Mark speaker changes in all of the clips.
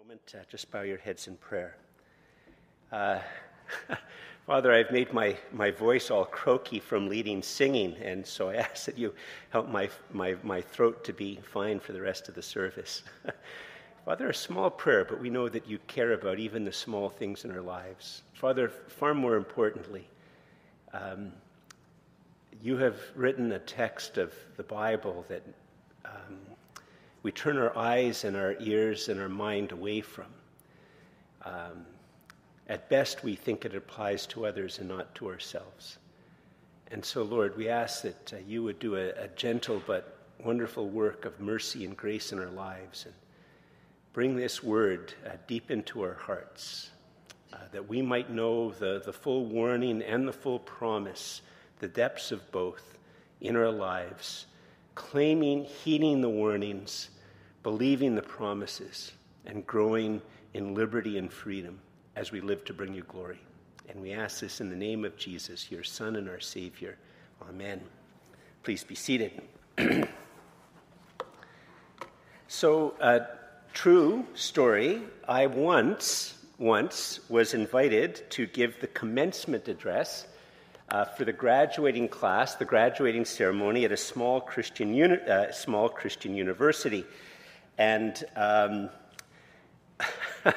Speaker 1: moment, uh, just bow your heads in prayer. Uh, Father, I've made my, my voice all croaky from leading singing, and so I ask that you help my, my, my throat to be fine for the rest of the service. Father, a small prayer, but we know that you care about even the small things in our lives. Father, far more importantly, um, you have written a text of the Bible that um, we turn our eyes and our ears and our mind away from. Um, at best, we think it applies to others and not to ourselves. And so, Lord, we ask that uh, you would do a, a, gentle but wonderful work of mercy and grace in our lives and bring this word uh, deep into our hearts, uh, that we might know the, the full warning and the full promise, the depths of both in our lives claiming, heeding the warnings, believing the promises, and growing in liberty and freedom as we live to bring you glory. And we ask this in the name of Jesus, your Son and our Savior. Amen. Please be seated. so, uh, true story. I once, once was invited to give the commencement address uh, for the graduating class, the graduating ceremony at a small Christian, uni- uh, small Christian university. And um,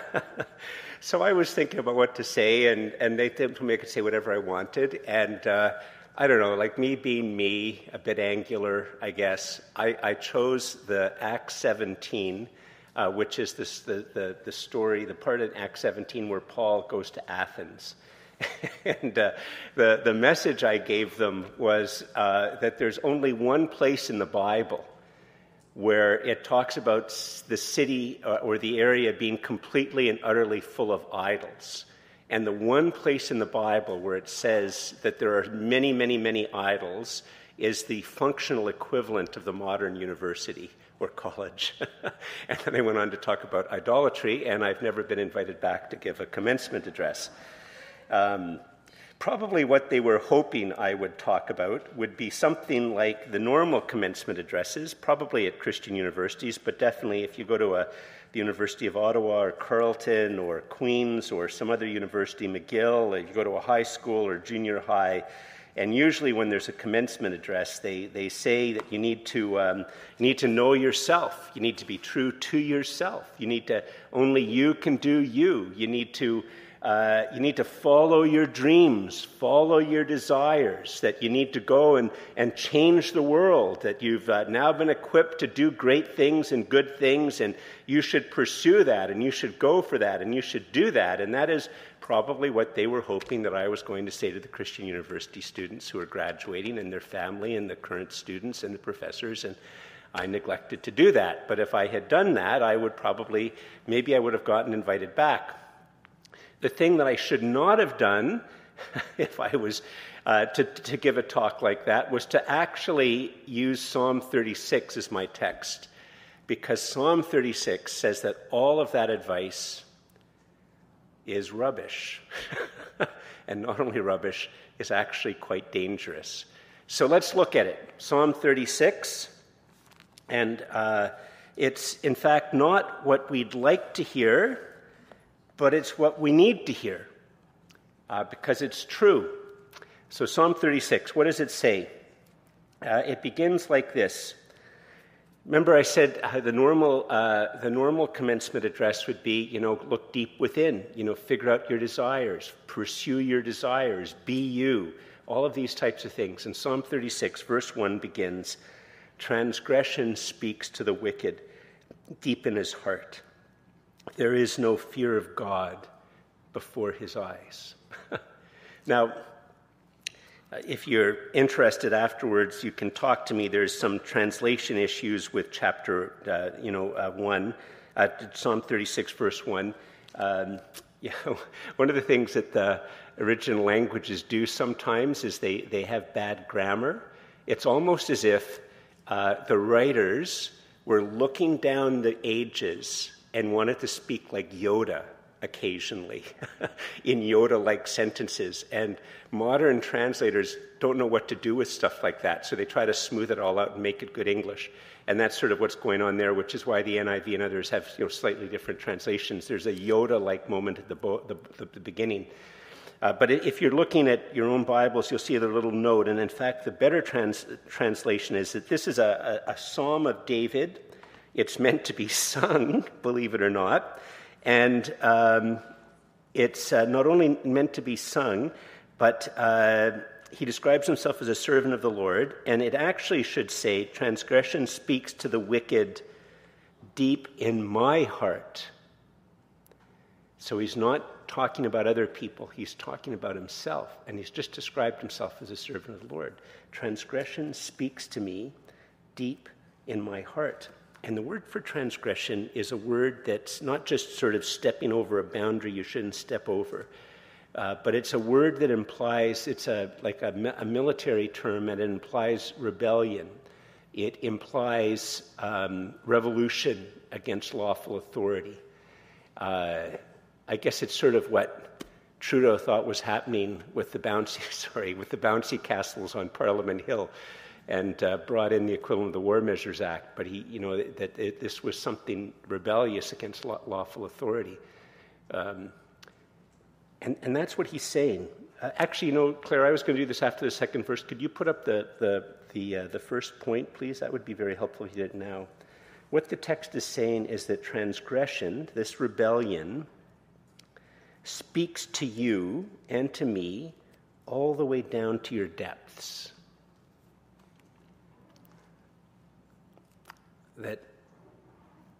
Speaker 1: so I was thinking about what to say, and, and they told me I could say whatever I wanted. And uh, I don't know, like me being me, a bit angular, I guess, I, I chose the Acts 17. Uh, which is this, the, the, the story, the part in Acts 17 where Paul goes to Athens. and uh, the, the message I gave them was uh, that there's only one place in the Bible where it talks about the city uh, or the area being completely and utterly full of idols. And the one place in the Bible where it says that there are many, many, many idols is the functional equivalent of the modern university or college. and then they went on to talk about idolatry, and I've never been invited back to give a commencement address. Um, probably what they were hoping I would talk about would be something like the normal commencement addresses, probably at Christian universities, but definitely if you go to a, the University of Ottawa or Carleton or Queen's or some other university, McGill, or you go to a high school or junior high, and usually, when there's a commencement address, they, they say that you need, to, um, you need to know yourself. You need to be true to yourself. You need to, only you can do you. You need to uh, you need to follow your dreams, follow your desires, that you need to go and, and change the world, that you've uh, now been equipped to do great things and good things, and you should pursue that, and you should go for that, and you should do that. And that is probably what they were hoping that I was going to say to the Christian University students who are graduating, and their family, and the current students, and the professors. And I neglected to do that. But if I had done that, I would probably, maybe I would have gotten invited back the thing that I should not have done if I was uh, to, to give a talk like that was to actually use Psalm 36 as my text. Because Psalm 36 says that all of that advice is rubbish. and not only rubbish, is actually quite dangerous. So let's look at it. Psalm 36. And uh, it's, in fact, not what we'd like to hear but it's what we need to hear uh, because it's true. So, Psalm 36, what does it say? Uh, it begins like this. Remember, I said uh, the normal uh, the normal commencement address would be, you know, look deep within, you know, figure out your desires, pursue your desires, be you, all of these types of things. And Psalm 36, verse 1 begins Transgression speaks to the wicked deep in his heart. There is no fear of God before his eyes. now, if you're interested afterwards, you can talk to me. There's some translation issues with chapter, uh, you know, uh, one, uh, Psalm 36, verse one. Um, you know, one of the things that the original languages do sometimes is they, they have bad grammar. It's almost as if uh, the writers were looking down the ages and wanted to speak like Yoda occasionally in Yoda like sentences. And modern translators don't know what to do with stuff like that, so they try to smooth it all out and make it good English. And that's sort of what's going on there, which is why the NIV and others have you know, slightly different translations. There's a Yoda like moment at the, bo- the, the, the beginning. Uh, but if you're looking at your own Bibles, you'll see the little note. And in fact, the better trans- translation is that this is a, a, a psalm of David. It's meant to be sung, believe it or not. And um, it's uh, not only meant to be sung, but uh, he describes himself as a servant of the Lord. And it actually should say, transgression speaks to the wicked deep in my heart. So he's not talking about other people, he's talking about himself. And he's just described himself as a servant of the Lord. Transgression speaks to me deep in my heart. And the word for transgression is a word that's not just sort of stepping over a boundary you shouldn't step over, uh, but it's a word that implies, it's a, like a, a military term, and it implies rebellion. It implies um, revolution against lawful authority. Uh, I guess it's sort of what Trudeau thought was happening with the bouncy, sorry, with the bouncy castles on Parliament Hill, and uh, brought in the equivalent of the War Measures Act. But he, you know, that, that this was something rebellious against lawful authority, um, and and that's what he's saying. Uh, actually, you know, Claire, I was going to do this after the second verse. Could you put up the the the, uh, the first point, please? That would be very helpful if you did it now. What the text is saying is that transgression, this rebellion, speaks to you and to me all the way down to your depths. That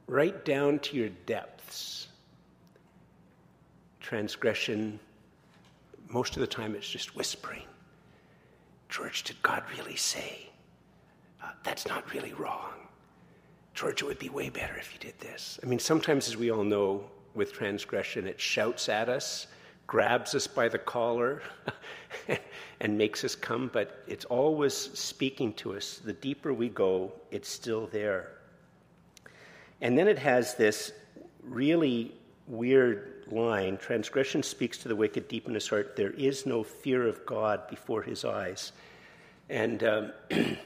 Speaker 1: right down to your depths, transgression, most of the time it's just whispering. George, did God really say? Uh, that's not really wrong. George, it would be way better if you did this. I mean, sometimes, as we all know, with transgression. It shouts at us, grabs us by the collar, and makes us come, but it's always speaking to us. The deeper we go, it's still there. And then it has this really weird line transgression speaks to the wicked deep in his heart. There is no fear of God before his eyes. And, um, you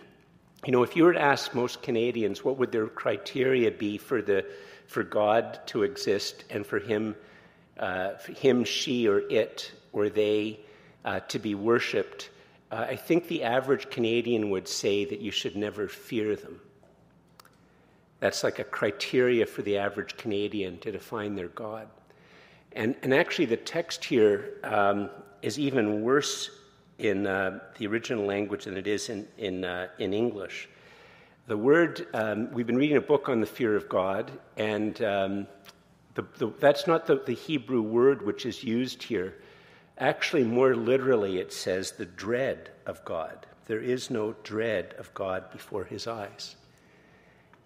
Speaker 1: know, if you were to ask most Canadians what would their criteria be for the for God to exist and for him, uh, for him, she, or it, or they uh, to be worshipped, uh, I think the average Canadian would say that you should never fear them. That's like a criteria for the average Canadian to define their God. And, and actually, the text here um, is even worse in uh, the original language than it is in, in, uh, in English. The word, um, we've been reading a book on the fear of God, and um, the, the, that's not the, the Hebrew word which is used here. Actually, more literally, it says the dread of God. There is no dread of God before his eyes.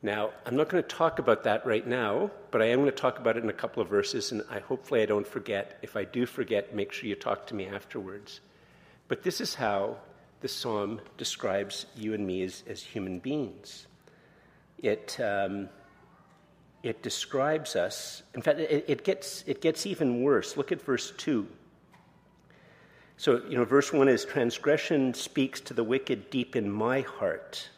Speaker 1: Now, I'm not going to talk about that right now, but I am going to talk about it in a couple of verses, and I, hopefully I don't forget. If I do forget, make sure you talk to me afterwards. But this is how the psalm describes you and me as, as human beings. It, um, it describes us, in fact, it, it, gets, it gets even worse. Look at verse 2. So, you know, verse 1 is transgression speaks to the wicked deep in my heart.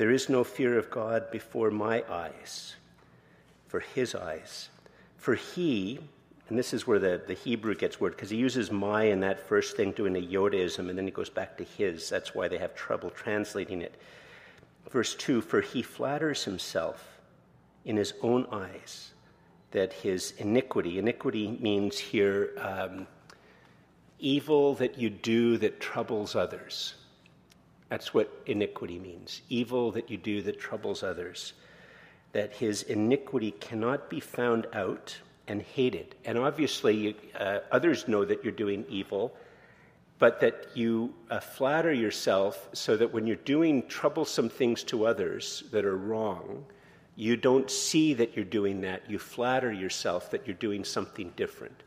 Speaker 1: There is no fear of God before my eyes, for his eyes. For he, and this is where the, the Hebrew gets word, because he uses my in that first thing, doing a Yodaism, and then he goes back to his. That's why they have trouble translating it. Verse 2 For he flatters himself in his own eyes that his iniquity, iniquity means here um, evil that you do that troubles others. That's what iniquity means evil that you do that troubles others. That his iniquity cannot be found out and hated. And obviously, uh, others know that you're doing evil, but that you uh, flatter yourself so that when you're doing troublesome things to others that are wrong, you don't see that you're doing that. You flatter yourself that you're doing something different.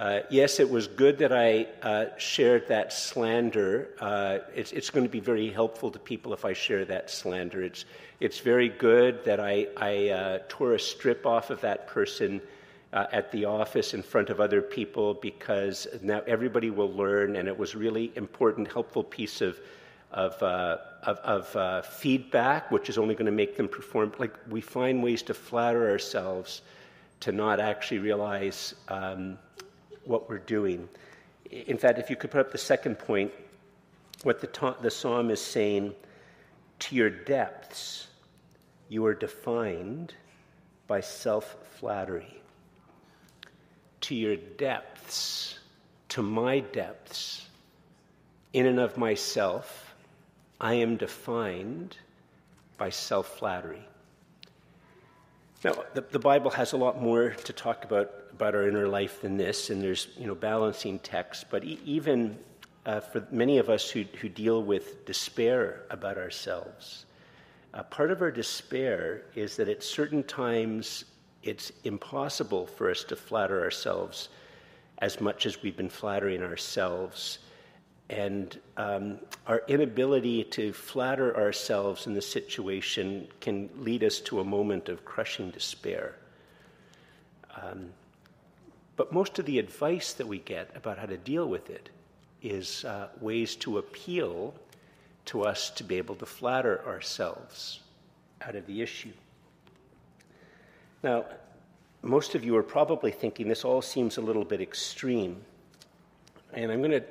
Speaker 1: Uh, yes, it was good that I uh, shared that slander. Uh, it's, it's, going to be very helpful to people if I share that slander. It's, it's very good that I, I uh, tore a strip off of that person uh, at the office in front of other people because now everybody will learn, and it was really important, helpful piece of of, uh, of, of uh, feedback, which is only going to make them perform. Like we find ways to flatter ourselves to not actually realize um, what we're doing. In fact, if you could put up the second point, what the, ta- the psalm is saying to your depths, you are defined by self flattery to your depths, to my depths, in and of myself, I am defined by self flattery. Now, the, the, Bible has a lot more to talk about about our inner life than this, and there's you know balancing texts. But e- even uh, for many of us who, who deal with despair about ourselves, uh, part of our despair is that at certain times it's impossible for us to flatter ourselves as much as we've been flattering ourselves. And um, our inability to flatter ourselves in the situation can lead us to a moment of crushing despair. Um, but most of the advice that we get about how to deal with it is uh, ways to appeal to us to be able to flatter ourselves out of the issue. Now, most of you are probably thinking this all seems a little bit extreme. And I'm going to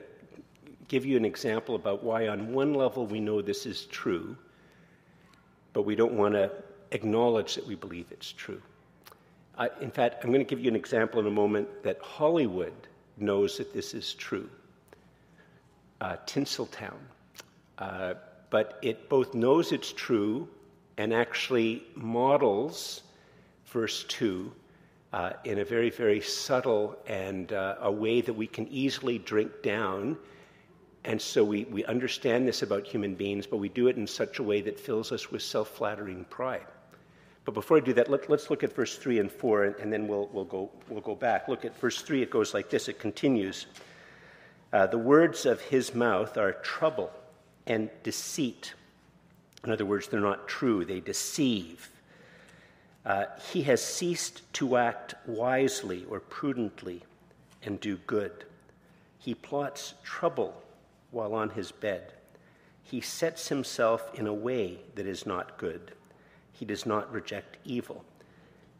Speaker 1: give you an example about why, on one level, we know this is true, but we don't want to acknowledge that we believe it's true. I, in fact, I'm going to give you an example in a moment that Hollywood knows that this is true. Uh, Tinseltown. Uh, but it both knows it's true and actually models verse 2 uh, in a very, very subtle and uh, a way that we can easily drink down. And so we, we understand this about human beings, but we do it in such a way that fills us with self flattering pride. But before I do that, let, us look at verse 3 and 4, and, and, then we'll, we'll, go, we'll go back. Look at verse 3, it goes like this it continues. Uh, the words of his mouth are trouble and deceit. In other words, they're not true, they deceive. Uh, he has ceased to act wisely or prudently and do good. He plots trouble while on his bed. He sets himself in a way that is not good. He does not reject evil.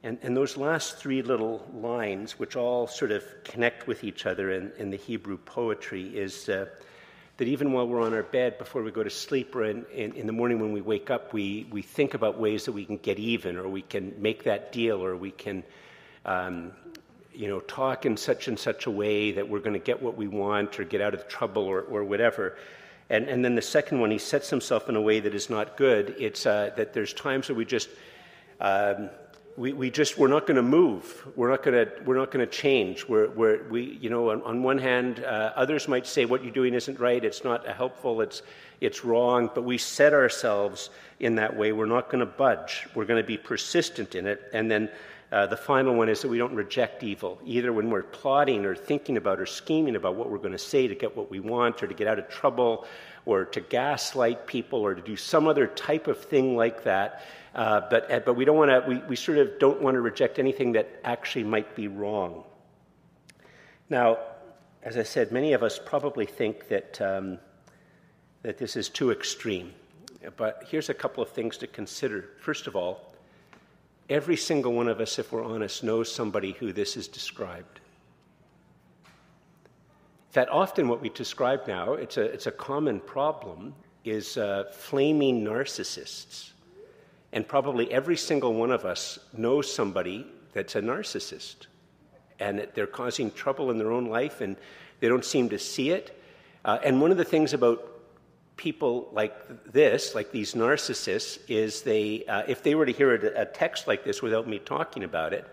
Speaker 1: And, and those last three little lines, which all sort of connect with each other in, in the Hebrew poetry, is uh, that even while we're on our bed before we go to sleep or in, in, in, the morning when we wake up, we, we think about ways that we can get even or we can make that deal or we can, um, you know, talk in such and such a way that we're going to get what we want or get out of trouble or, or whatever. And, and then the second one, he sets himself in a way that is not good. It's uh, that there's times that we just um, we, we just we're not going to move. We're not going to we're not going to change. We're, we're we you know on, on one hand uh, others might say what you're doing isn't right it's not helpful it's it's wrong but we set ourselves in that way. We're not going to budge. We're going to be persistent in it. And then uh, the final one is that we don't reject evil either when we're plotting or thinking about or scheming about what we're going to say to get what we want or to get out of trouble or to gaslight people or to do some other type of thing like that uh, but, uh, but we don't want to, we, we sort of don't want to reject anything that actually might be wrong. Now, as I said, many of us probably think that, um, that this is too extreme. But here's a couple of things to consider. First of all, every single one of us, if we're honest, knows somebody who this is described. That often what we describe now, it's a, it's a common problem, is uh, flaming narcissists and probably every single one of us knows somebody that's a narcissist and they're causing trouble in their own life and they don't seem to see it. Uh, and one of the things about people like this, like these narcissists, is they, uh, if they were to hear a, a, text like this without me talking about it,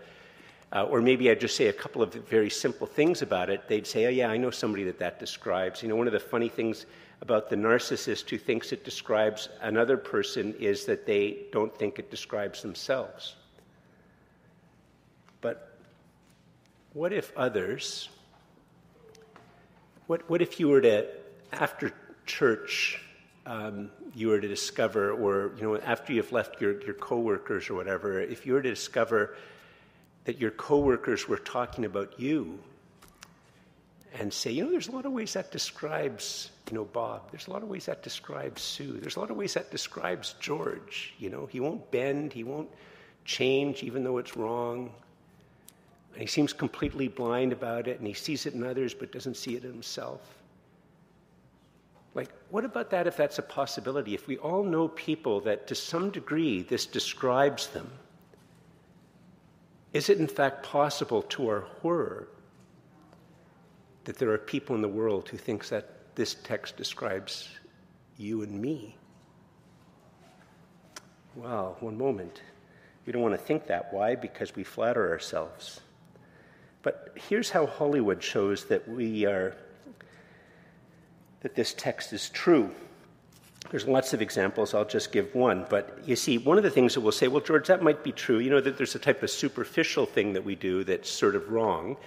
Speaker 1: uh, or maybe I'd just say a couple of very simple things about it, they'd say, "Oh yeah, I know somebody that that describes." You know, one of the funny things about the narcissist who thinks it describes another person is that they don't think it describes themselves. But what if others, what, what if you were to, after church, um, you were to discover, or you know, after you've left your, your coworkers or whatever, if you were to discover that your coworkers were talking about you and say, you know, there's a lot of ways that describes, you know, Bob. There's a lot of ways that describes Sue. There's a lot of ways that describes George. You know, he won't bend, he won't change even though it's wrong. And he seems completely blind about it, and he sees it in others but doesn't see it in himself. Like, what about that if that's a possibility? If we all know people that to some degree this describes them, is it in fact possible to our horror that there are people in the world who thinks that this text describes you and me? Well, one moment. We don't want to think that. Why? Because we flatter ourselves. But here's how Hollywood shows that we are that this text is true. There's lots of examples, I'll just give one. But you see, one of the things that we'll say, well, George, that might be true. You know, that there's a type of superficial thing that we do that's sort of wrong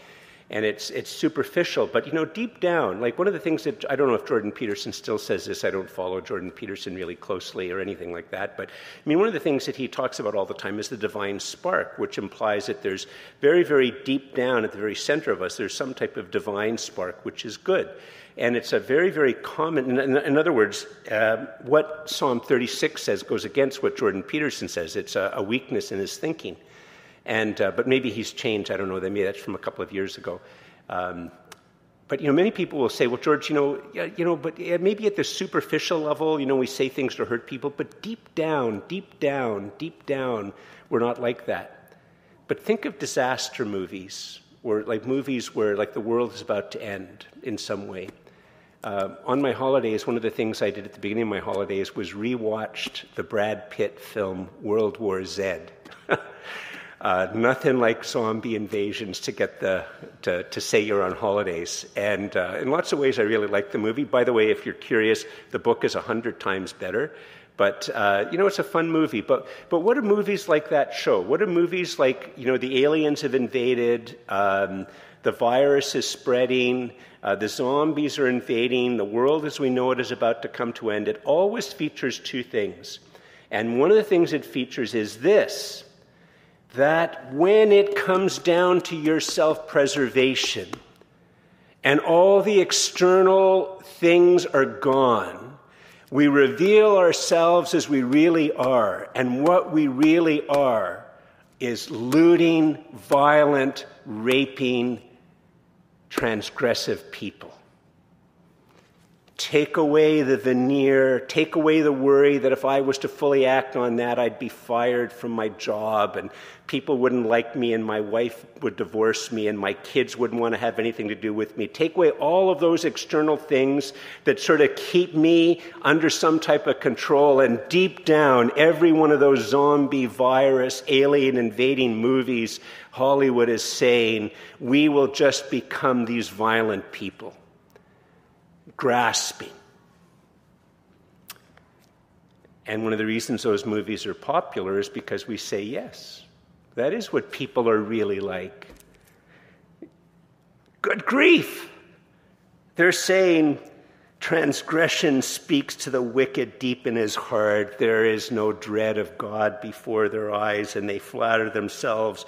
Speaker 1: and it's it's superficial. But you know, deep down, like one of the things that I don't know if Jordan Peterson still says this. I don't follow Jordan Peterson really closely or anything like that. But I mean, one of the things that he talks about all the time is the divine spark, which implies that there's very, very deep down at the very center of us, there's some type of divine spark, which is good. And it's a very, very common, in, in other words, uh, what Psalm 36 says goes against what Jordan Peterson says. It's a, a weakness in his thinking. And, uh, but maybe he's changed. I don't know. Maybe that's from a couple of years ago. Um, but you know, many people will say, "Well, George, you know, yeah, you know, but yeah, maybe at the superficial level, you know, we say things to hurt people, but deep down, deep down, deep down, we're not like that." But think of disaster movies, or like movies where like the world is about to end in some way. Uh, on my holidays, one of the things I did at the beginning of my holidays was rewatched the Brad Pitt film World War Z. Uh, nothing like zombie invasions to get the to, to say you're on holidays. And uh, in lots of ways, I really like the movie. By the way, if you're curious, the book is a hundred times better. But uh, you know, it's a fun movie. But but what do movies like that show? What do movies like you know the aliens have invaded, um, the virus is spreading, uh, the zombies are invading, the world as we know it is about to come to end. It always features two things, and one of the things it features is this that when it comes down to your self preservation and all the external things are gone, we reveal ourselves as we really are. And what we really are is looting, violent, raping, transgressive people. Take away the veneer, take away the worry that if I was to fully act on that, I'd be fired from my job and people wouldn't like me and my wife would divorce me and my kids wouldn't want to have anything to do with me. Take away all of those external things that sort of keep me under some type of control. And deep down, every one of those zombie, virus, alien invading movies, Hollywood is saying, we will just become these violent people grasping. And one of the reasons those movies are popular is because we say yes. That is what people are really like. Good grief! They're saying transgression speaks to the wicked deep in his heart. There is no dread of God before their eyes, and they flatter themselves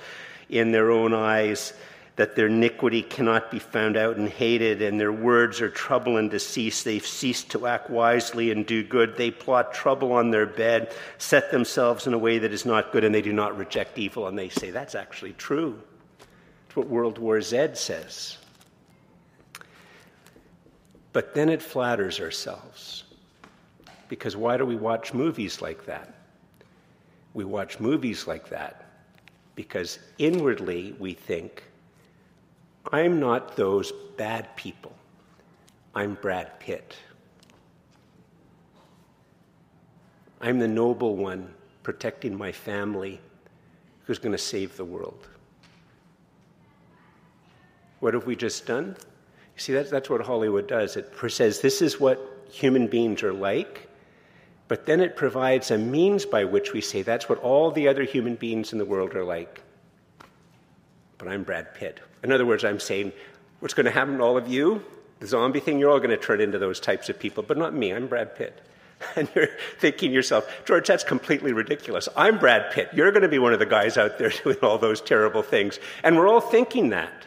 Speaker 1: in their own eyes that their iniquity cannot be found out and hated, and their words are trouble and deceit. They've ceased to act wisely and do good. They plot trouble on their bed, set themselves in a way that is not good, and they do not reject evil. And they say, That's actually true. It's what World War Z says. But then it flatters ourselves. Because why do we watch movies like that? We watch movies like that because inwardly we think, I'm not those bad people. I'm Brad Pitt. I'm the noble one protecting my family who's going to save the world. What have we just done? You see, that's, that's what Hollywood does. It says this is what human beings are like, but then it provides a means by which we say that's what all the other human beings in the world are like. But I'm Brad Pitt. In other words, I'm saying what's going to happen to all of you, the zombie thing, you're all going to turn into those types of people, but not me. I'm Brad Pitt. And you're thinking to yourself, George, that's completely ridiculous. I'm Brad Pitt. You're going to be one of the guys out there doing all those terrible things. And we're all thinking that.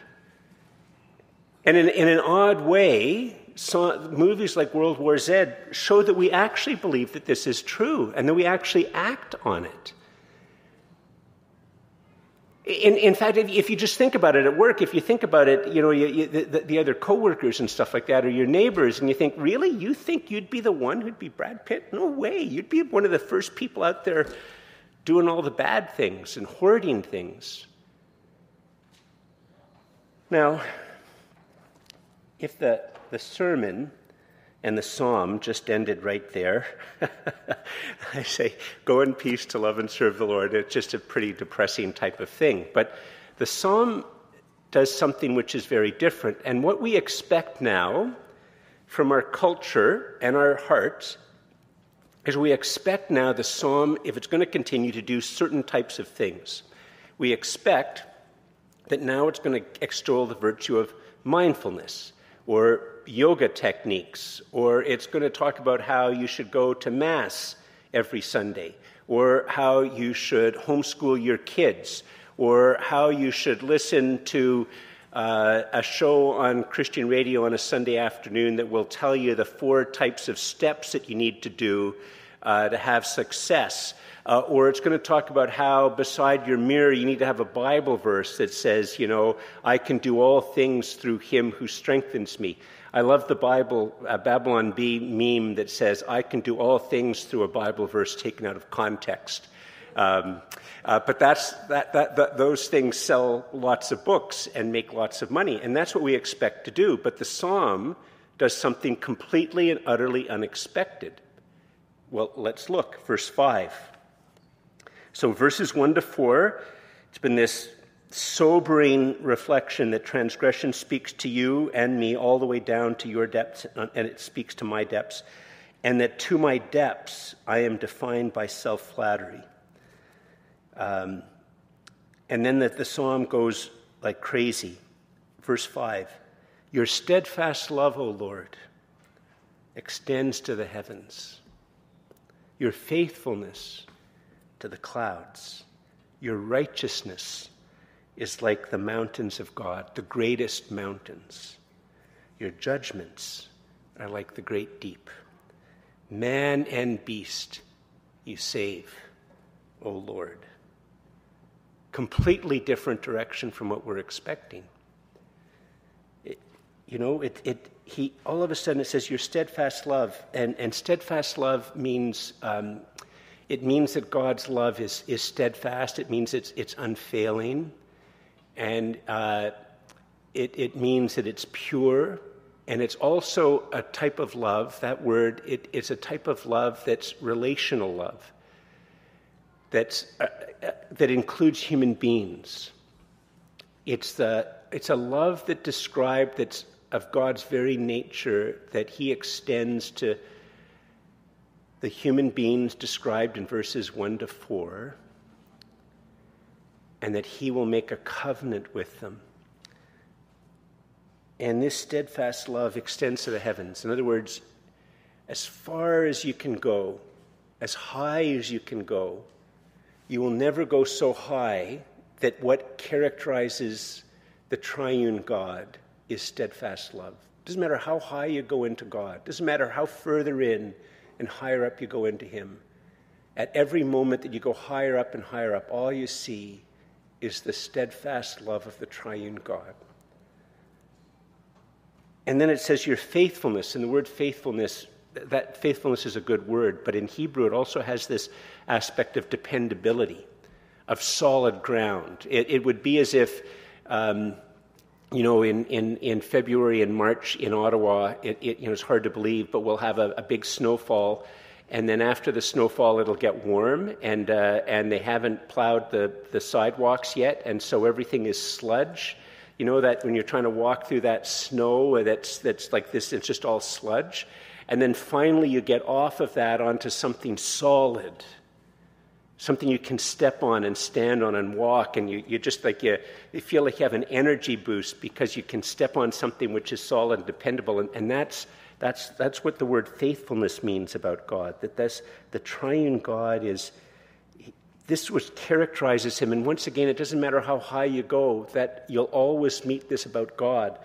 Speaker 1: And in, in an odd way, movies like World War Z show that we actually believe that this is true and that we actually act on it. In, in fact, if, if, you just think about it at work, if you think about it, you know, you, you, the, the, other coworkers and stuff like that, or your neighbors, and you think, really, you think you'd be the one who'd be Brad Pitt? No way. You'd be one of the first people out there doing all the bad things and hoarding things. Now, if the, the sermon and the psalm just ended right there. I say, go in peace to love and serve the Lord. It's just a pretty depressing type of thing. But the psalm does something which is very different. And what we expect now from our culture and our hearts is we expect now the psalm, if it's going to continue to do certain types of things, we expect that now it's going to extol the virtue of mindfulness or yoga techniques, or it's going to talk about how you should go to Mass every Sunday, or how you should homeschool your kids, or how you should listen to uh, a show on Christian radio on a Sunday afternoon that will tell you the four types of steps that you need to do uh, to have success. Uh, or it's going to talk about how beside your mirror you need to have a Bible verse that says, you know, I can do all things through him who strengthens me. I love the Bible, uh, Babylon Bee meme that says, I can do all things through a Bible verse taken out of context. Um, uh, but that's, that, that, that, those things sell lots of books and make lots of money, and that's what we expect to do. But the psalm does something completely and utterly unexpected. Well, let's look. Verse 5. So, verses 1 to 4, it's been this sobering reflection that transgression speaks to you and me all the way down to your depths, uh, and it speaks to my depths, and that to my depths I am defined by self flattery. Um, and then that the psalm goes like crazy. Verse 5 Your steadfast love, O Lord, extends to the heavens, your faithfulness to the clouds, your righteousness is like the mountains of God, the greatest mountains. Your judgments are like the great deep. Man and beast you save, O Lord. Completely different direction from what we're expecting. You know, it, it, he, all of a sudden it says your steadfast love, and, and steadfast love means um, it means that God's love is, is steadfast. It means it's, it's unfailing. And uh, it, it means that it's pure. And it's also a type of love, that word, it, it's a type of love that's relational love, that's, uh, uh, that includes human beings. It's, the, it's a love that described that's of God's very nature that He extends to the human beings described in verses 1 to 4 and that he will make a covenant with them. And this steadfast love extends to the heavens. In other words, as far as you can go, as high as you can go, you will never go so high that what characterizes the triune God is steadfast love. Doesn't matter how high you go into God, doesn't matter how further in and higher up you go into Him. At every moment that you go higher up and higher up, all you see is the steadfast love of the triune God. And then it says your faithfulness, and the word faithfulness, that faithfulness is a good word, but in Hebrew it also has this aspect of dependability, of solid ground. It, it would be as if, um, you know, in, in, in February and March in Ottawa, it, it, you know, it's hard to believe, but we'll have a, a big snowfall. And then after the snowfall it'll get warm and uh, and they haven't plowed the, the sidewalks yet. And so everything is sludge. You know that when you're trying to walk through that snow that's that's like this it's just all sludge. And then finally you get off of that onto something solid something you can step on and stand on and walk and you, you just like you, you feel like you have an energy boost because you can step on something which is solid and dependable and, and that's That's, that's what the word faithfulness means about God, that this, the triune God is, this what characterizes him. And once again, it doesn't matter how high you go, that you'll always meet this about God.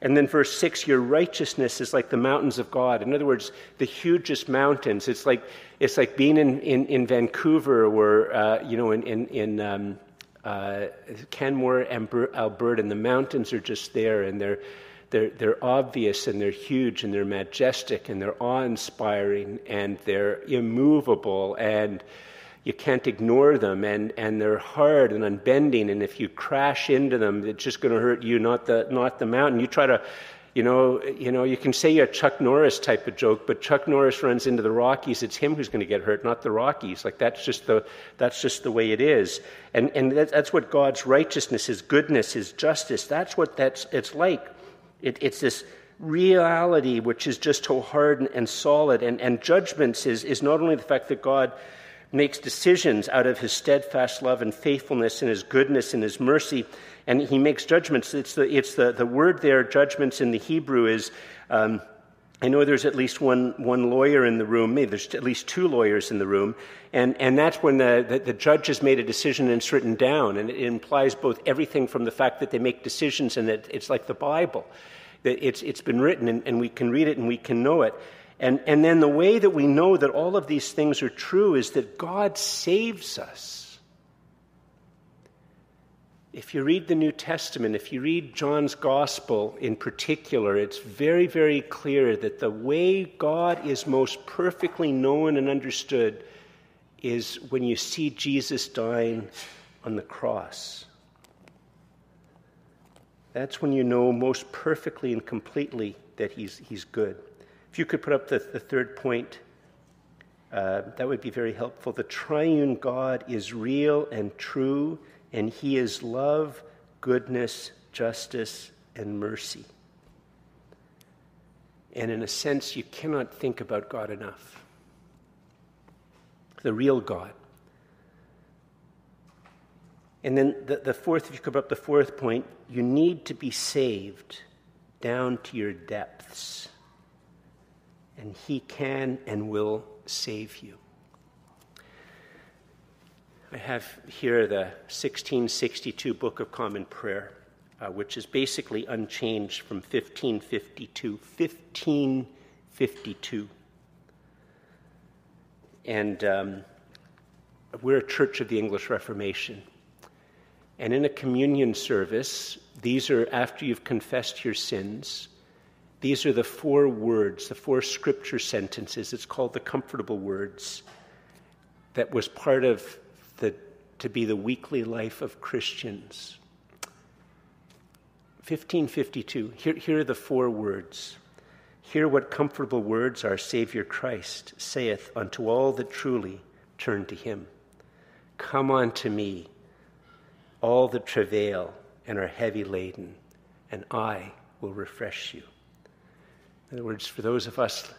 Speaker 1: And then verse 6 your righteousness is like the mountains of God. In other words, the hugest mountains. It's like, it's like being in, in, in Vancouver or, uh, you know, in, in, in um, uh, Canmore, Alberta, and the mountains are just there and they're, they're, they're obvious and they're huge and they're majestic and they're awe inspiring and they're immovable and you can't ignore them and, and they're hard and unbending and if you crash into them it's just going to hurt you not the not the mountain. You try to you know you know you can say you're a chuck norris type of joke but chuck norris runs into the rockies it's him who's going to get hurt not the rockies. Like that's just the that's just the way it is. And and that's what god's righteousness his goodness his justice that's what that's it's like. It, it's this reality which is just so hard and, and solid and, and judgments is, is not only the fact that god makes decisions out of his steadfast love and faithfulness and his goodness and his mercy, and he makes judgments. It's the, it's the, the word there, judgments in the Hebrew is. Um, I know there's at least one, one lawyer in the room, maybe there's at least two lawyers in the room, and, and that's when the, the, the, judge has made a decision and it's written down, and it implies both everything from the fact that they make decisions and that it's like the Bible, that it's, it's been written and, and we can read it and we can know it. And, and then the way that we know that all of these things are true is that God saves us. If you read the New Testament, if you read John's Gospel in particular, it's very, very clear that the way God is most perfectly known and understood is when you see Jesus dying on the cross. That's when you know most perfectly and completely that he's, he's good. If you could put up the, the third point, uh, that would be very helpful. The triune God is real and true, and he is love, goodness, justice, and mercy. And in a sense, you cannot think about God enough. The real God. And then the, the fourth, if you could put up the fourth point, you need to be saved down to your depths and He can and will save you. I have here the 1662 Book of Common Prayer, uh, which is basically unchanged from 1552. 1552. And um, we're a church of the English Reformation. And in a communion service, these are after you've confessed your sins these are the four words, the four scripture sentences. It's called the comfortable words that was part of the to be the weekly life of Christians. 1552. Here, here are the four words. Hear what comfortable words our Savior Christ saith unto all that truly turn to him. Come unto me, all that travail and are heavy laden, and I will refresh you. In other words, for those of us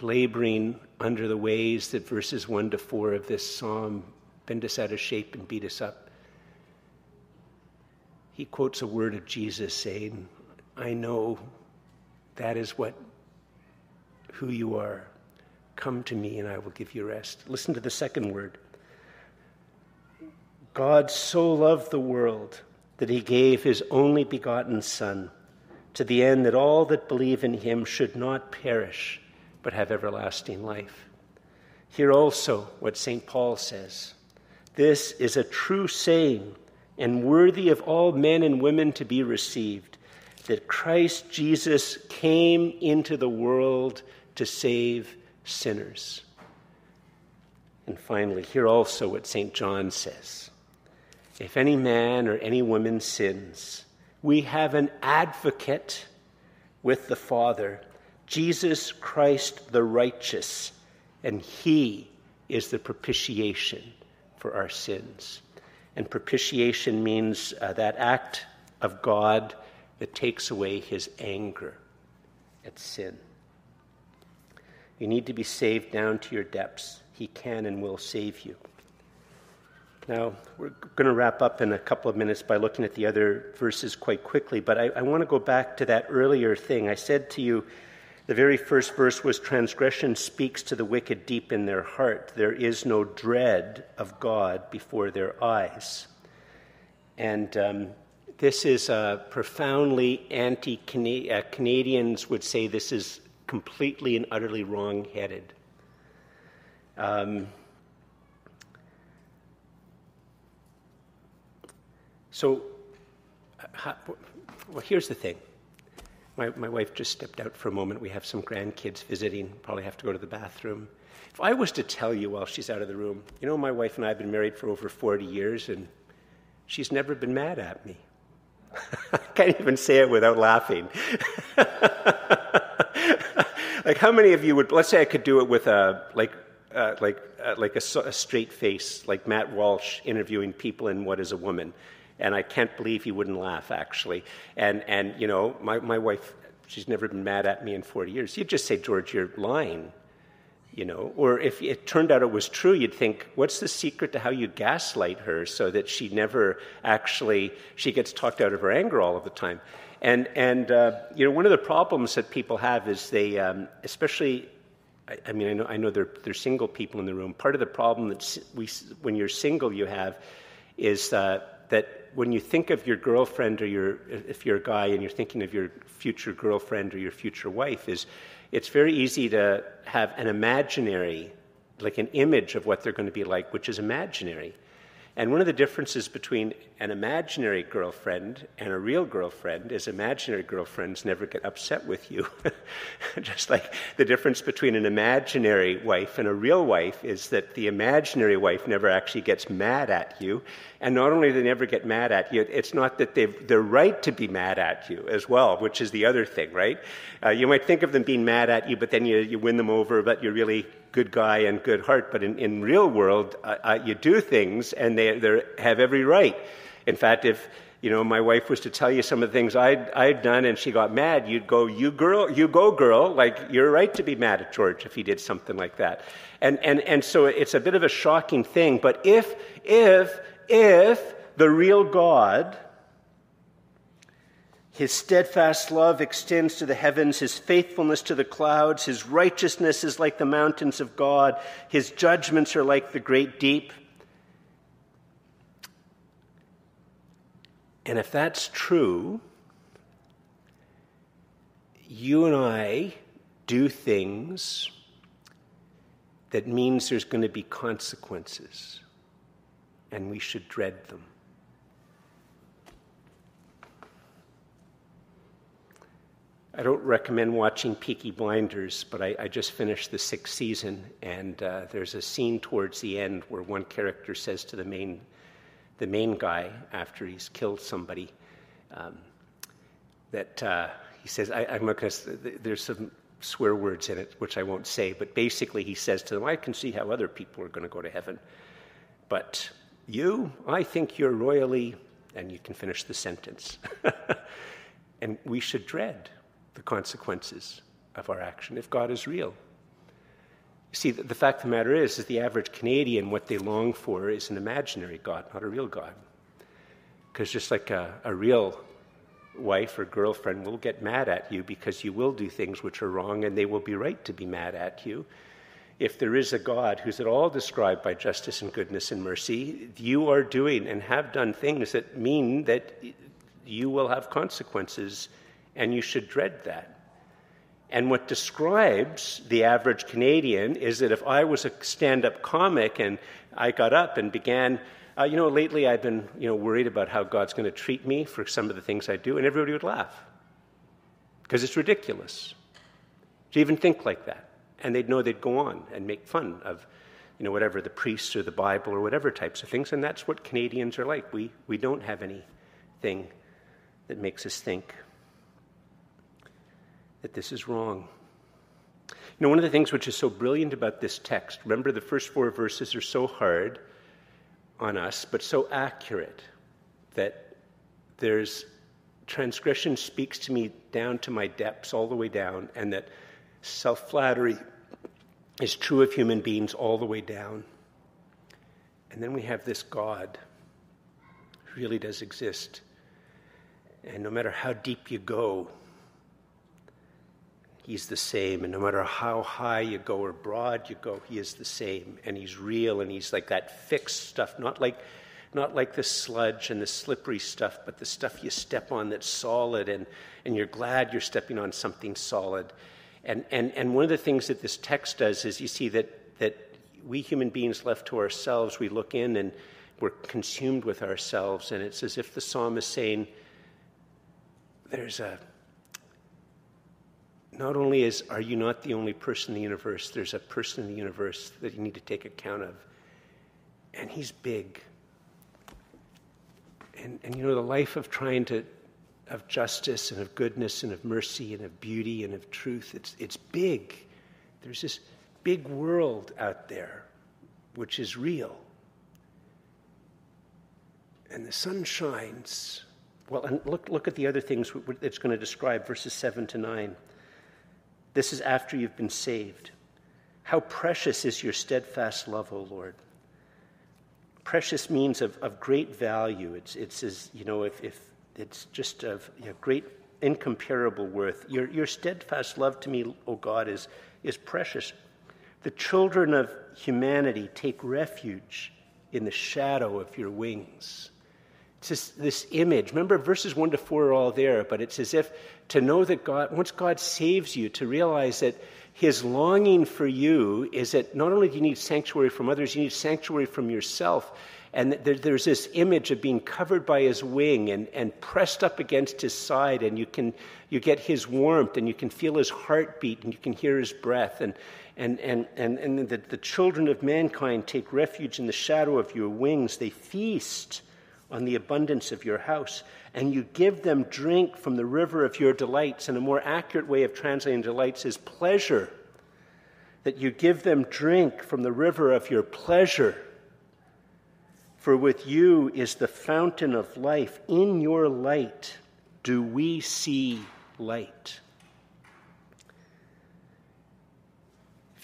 Speaker 1: laboring under the ways that verses 1 to 4 of this psalm bend us out of shape and beat us up, he quotes a word of Jesus saying, I know that is what who you are. Come to me and I will give you rest. Listen to the second word. God so loved the world that he gave his only begotten Son to the end that all that believe in him should not perish, but have everlasting life. Hear also what St. Paul says This is a true saying and worthy of all men and women to be received that Christ Jesus came into the world to save sinners. And finally, hear also what St. John says If any man or any woman sins, we have an advocate with the Father, Jesus Christ the righteous, and he is the propitiation for our sins. And propitiation means uh, that act of God that takes away his anger at sin. You need to be saved down to your depths. He can and will save you. Now, we're going to wrap up in a couple of minutes by looking at the other verses quite quickly, but I, I want to go back to that earlier thing. I said to you The very first verse was Transgression speaks to the wicked deep in their heart. There is no dread of God before their eyes. And um, this is uh, profoundly anti uh, Canadians would say this is completely and utterly wrong headed. Um, so, uh, well, here's the thing. My, my wife just stepped out for a moment. We have some grandkids visiting, probably have to go to the bathroom. If I was to tell you while she's out of the room, you know, my wife and I have been married for over 40 years, and she's never been mad at me. I can't even say it without laughing. like, how many of you would, let's say I could do it with a, like, uh, like, uh, like a, a straight face, like Matt Walsh interviewing people in What is a Woman. And I can't believe he wouldn't laugh, actually. And, and you know, my, my wife, she's never been mad at me in 40 years. You'd just say, George, you're lying you know or if it turned out it was true you'd think what's the secret to how you gaslight her so that she never actually she gets talked out of her anger all of the time and and uh, you know one of the problems that people have is they um, especially I, I, mean I know I know they're, they're single people in the room part of the problem that we when you're single you have is uh, that when you think of your girlfriend or your if you're a guy and you're thinking of your future girlfriend or your future wife is it's very easy to have an imaginary, like an image of what they're going to be like, which is imaginary. And one of the differences between an imaginary girlfriend and a real girlfriend is imaginary girlfriends never get upset with you. Just like the difference between an imaginary wife and a real wife is that the imaginary wife never actually gets mad at you. And not only do they never get mad at you, it's not that they're right to be mad at you as well, which is the other thing, right? Uh, you might think of them being mad at you, but then you, you win them over, but you're really good guy and good heart. But in, in real world, uh, uh, you do things and they, they have every right. In fact, if you know my wife was to tell you some of the things I'd, I'd done and she got mad, you'd go, "You girl, you go, girl!" Like you're right to be mad at George if he did something like that. And and and so it's a bit of a shocking thing. But if if if the real God his steadfast love extends to the heavens, His faithfulness to the clouds, His righteousness is like the mountains of God, His judgments are like the great deep. And if that's true, you and I do things that means there's going to be consequences, and we should dread them. I don't recommend watching Peaky Blinders, but I, I just finished the sixth season, and uh, there's a scene towards the end where one character says to the main, the main guy after he's killed somebody, um, that uh, he says, I, am not going to, there's some swear words in it, which I won't say, but basically he says to them, I can see how other people are going to go to heaven. But you, I think you're royally, and you can finish the sentence. and we should dread the consequences of our action if God is real. See, the, the fact of the matter is, is the average Canadian, what they long for is an imaginary God, not a real God. Because just like a, a real wife or girlfriend will get mad at you because you will do things which are wrong and they will be right to be mad at you. If there is a God who's at all described by justice and goodness and mercy, you are doing and have done things that mean that you will have consequences and you should dread that. And what describes the average Canadian is that if I was a stand up comic and I got up and began, uh, you know, lately I've been you know, worried about how God's going to treat me for some of the things I do, and everybody would laugh because it's ridiculous to even think like that. And they'd know they'd go on and make fun of you know, whatever the priests or the Bible or whatever types of things. And that's what Canadians are like. We, we don't have anything that makes us think that this is wrong. You know, one of the things which is so brilliant about this text, remember the first four verses are so hard on us, but so accurate that there's transgression speaks to me down to my depths, all the way down, and that self flattery is true of human beings all the way down. And then we have this God who really does exist. And no matter how deep you go, He's the same. And no matter how high you go or broad you go, He is the same. And He's real and He's like that fixed stuff, not like, not like the sludge and the slippery stuff, but the stuff you step on that's solid and, and you're glad you're stepping on something solid. And, and, and one of the things that this text does is you see that, that we human beings left to ourselves, we look in and we're consumed with ourselves. And it's as if the psalm is saying, there's a not only is are you not the only person in the universe, there's a person in the universe that you need to take account of. And he's big. And, and you know, the life of trying to of justice and of goodness and of mercy and of beauty and of truth, it's it's big. There's this big world out there which is real. And the sun shines. Well, and look, look at the other things it's going to describe, verses 7 to 9. This is after you've been saved. How precious is your steadfast love, O Lord. Precious means of, of great value. It's, it's as, you know, if, if it's just of you know, great, incomparable worth. Your, your steadfast love to me, O God, is, is precious. The children of humanity take refuge in the shadow of your wings. It's this, image. Remember, verses 1 to 4 are all there, but it's as if to know that God, once God saves you, to realize that his longing for you is that not only do you need sanctuary from others, you need sanctuary from yourself. And there, there's this image of being covered by his wing and, and pressed up against his side, and you can you get his warmth, and you can feel his heartbeat, and you can hear his breath. And, and, and, and, and the, the children of mankind take refuge in the shadow of your wings. They feast on the abundance of your house, and you give them drink from the river of your delights. And a more accurate way of translating delights is pleasure. That you give them drink from the river of your pleasure. For with you is the fountain of life. In your light do we see light.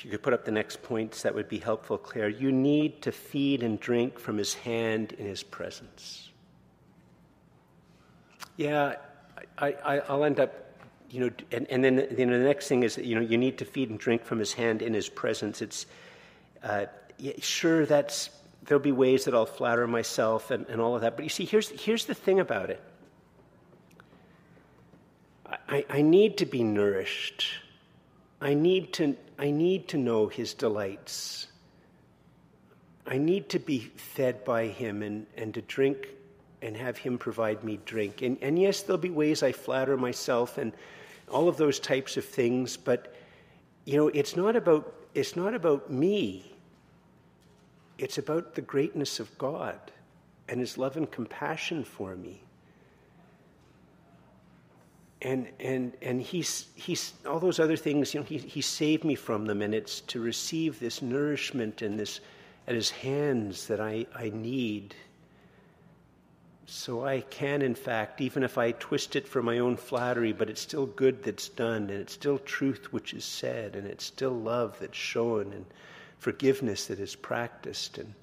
Speaker 1: You could put up the next points, that would be helpful, Claire. You need to feed and drink from his hand in his presence. Yeah, I, will end up, you know, and, and then you know, the next thing is, you know, you need to feed and drink from his hand in his presence. It's, uh, yeah, sure, that's, there'll be ways that I'll flatter myself and, and all of that. But you see, here's, here's the thing about it I, I need to be nourished. I need to, I need to know his delights. I need to be fed by him and, and to drink and have him provide me drink. And, and yes, there'll be ways I flatter myself and all of those types of things, but you know, it's not about it's not about me. It's about the greatness of God and his love and compassion for me and and and he's he's all those other things you know he he saved me from them and it's to receive this nourishment and this at his hands that I I need. So I can in fact even if I twist it for my own flattery but it's still good that's done and it's still truth which is said and it's still love that's shown and forgiveness that is practiced and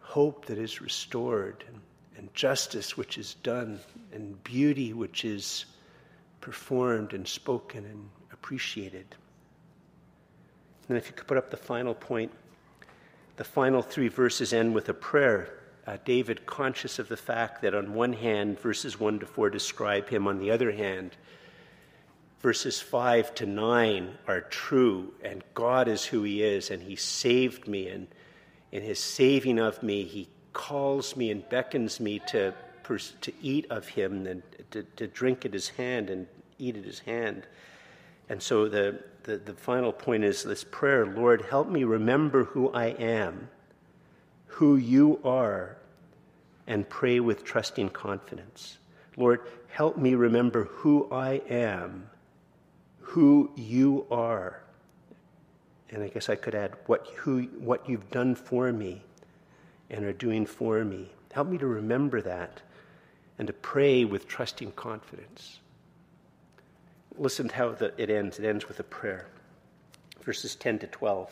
Speaker 1: hope that is restored and, and justice which is done and beauty which is performed and spoken and appreciated. And if you could put up the final point, the final three verses end with a prayer. Uh, David, conscious of the fact that on one hand, verses 1 to 4 describe him, on the other hand, verses 5 to 9 are true, and God is who he is, and he saved me, and in his saving of me, he calls me and beckons me to to eat of him and to, to drink at his hand and eat at his hand. And so the, the, the final point is this prayer Lord, help me remember who I am, who you are, and pray with trusting confidence. Lord, help me remember who I am, who you are. And I guess I could add what, who, what you've done for me and are doing for me. Help me to remember that and to pray with trusting confidence. Listen to how the, it ends. It ends with a prayer. Verses 10 to 12.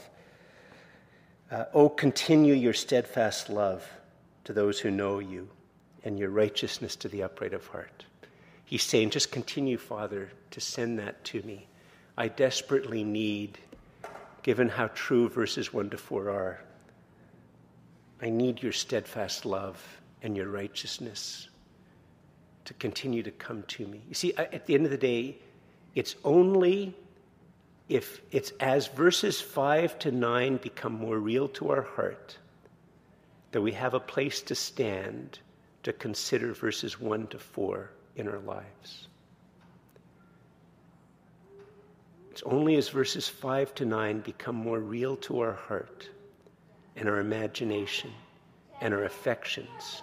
Speaker 1: Uh, oh, continue your steadfast love to those who know you and your righteousness to the upright of heart. He's saying, just continue, Father, to send that to me. I desperately need, given how true verses 1 to 4 are. I need your steadfast love and your righteousness to continue to come to me. You see, at the end of the day, it's only if it's as verses 5 to 9 become more real to our heart that we have a place to stand to consider verses 1 to 4 in our lives. It's only as verses 5 to 9 become more real to our heart and our imagination and our affections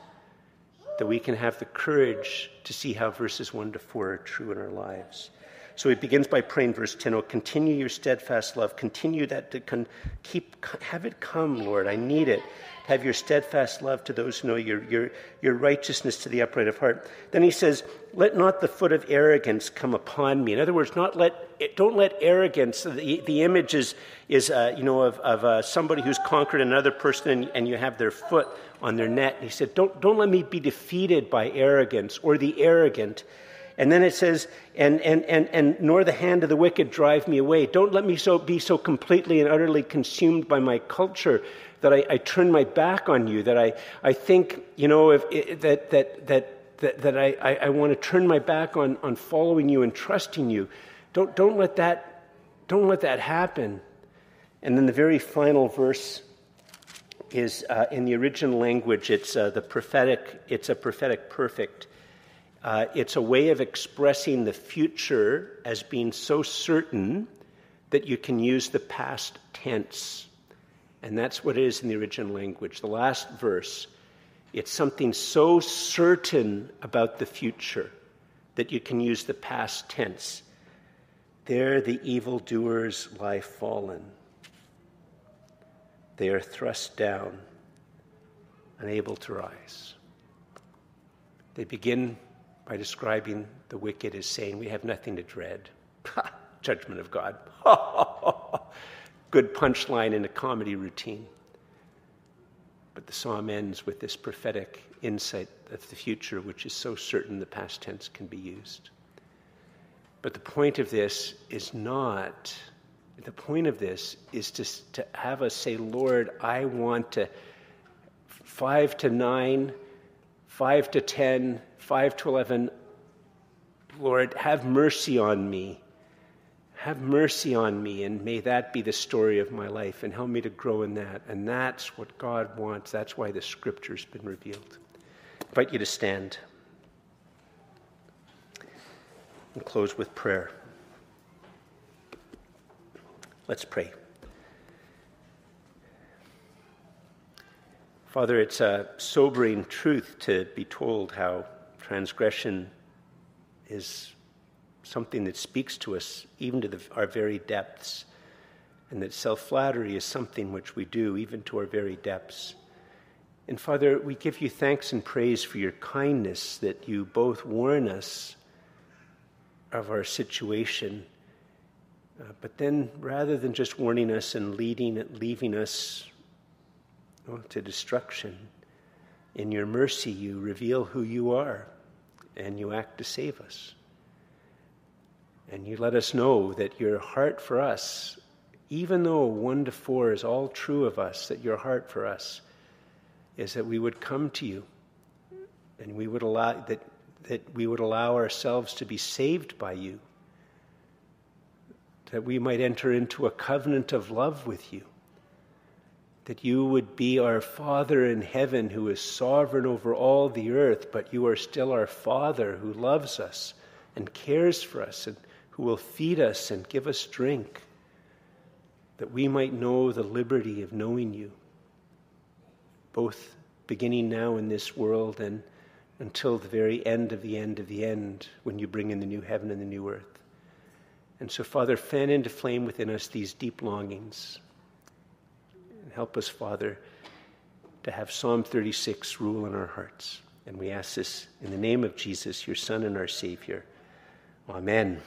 Speaker 1: that we can have the courage to see how verses 1 to 4 are true in our lives. So he begins by praying, verse 10, oh, continue your steadfast love. Continue that to con- keep, have it come, Lord. I need it. Have your steadfast love to those who know your, your, your righteousness to the upright of heart. Then he says, let not the foot of arrogance come upon me. In other words, not let, don't let arrogance, the, the image is, is uh, you know, of, of uh, somebody who's conquered another person and, and you have their foot on their net. He said, don't, don't let me be defeated by arrogance or the arrogant. And then it says, and, and, and, and nor the hand of the wicked drive me away. Don't let me so, be so completely and utterly consumed by my culture that I, I turn my back on you, that I, I think, you know, if, that, that, that, that, that I, I, I want to turn my back on, on following you and trusting you. Don't, don't, let that, don't let that happen. And then the very final verse is uh, in the original language, it's uh, the prophetic, it's a prophetic perfect. Uh, it's a way of expressing the future as being so certain that you can use the past tense. And that's what it is in the original language. The last verse, it's something so certain about the future that you can use the past tense. There the evildoers lie fallen. They are thrust down, unable to rise. They begin by describing the wicked as saying, We have nothing to dread. Judgment of God. Good punchline in a comedy routine. But the psalm ends with this prophetic insight of the future, which is so certain the past tense can be used. But the point of this is not, the point of this is to, to have us say, Lord, I want to, five to nine, five to ten, 5 to 11, Lord, have mercy on me. Have mercy on me, and may that be the story of my life, and help me to grow in that. And that's what God wants. That's why the scripture's been revealed. I invite you to stand and close with prayer. Let's pray. Father, it's a sobering truth to be told how transgression is something that speaks to us even to the, our very depths, and that self flattery is something which we do even to our very depths. And Father, we give you thanks and praise for your kindness that you both warn us of our situation, uh, but then rather than just warning us and leading, leaving us well, to destruction, in your mercy, you reveal who you are and you act to save us. And you let us know that your heart for us, even though 1 to 4 is all true of us, that your heart for us is that we would come to you and we would allow that, that we would allow ourselves to be saved by you that we might enter into a covenant of love with you that you would be our Father in heaven who is sovereign over all the earth, but you are still our Father who loves us and cares for us and who will feed us and give us drink, that we might know the liberty of knowing you, both beginning now in this world and until the very end of the end of the end when you bring in the new heaven and the new earth. And so, Father, fan into flame within us these deep longings help us, Father, to have Psalm 36 rule in our hearts. And we ask this in the name of Jesus, your Son and our Savior. Amen.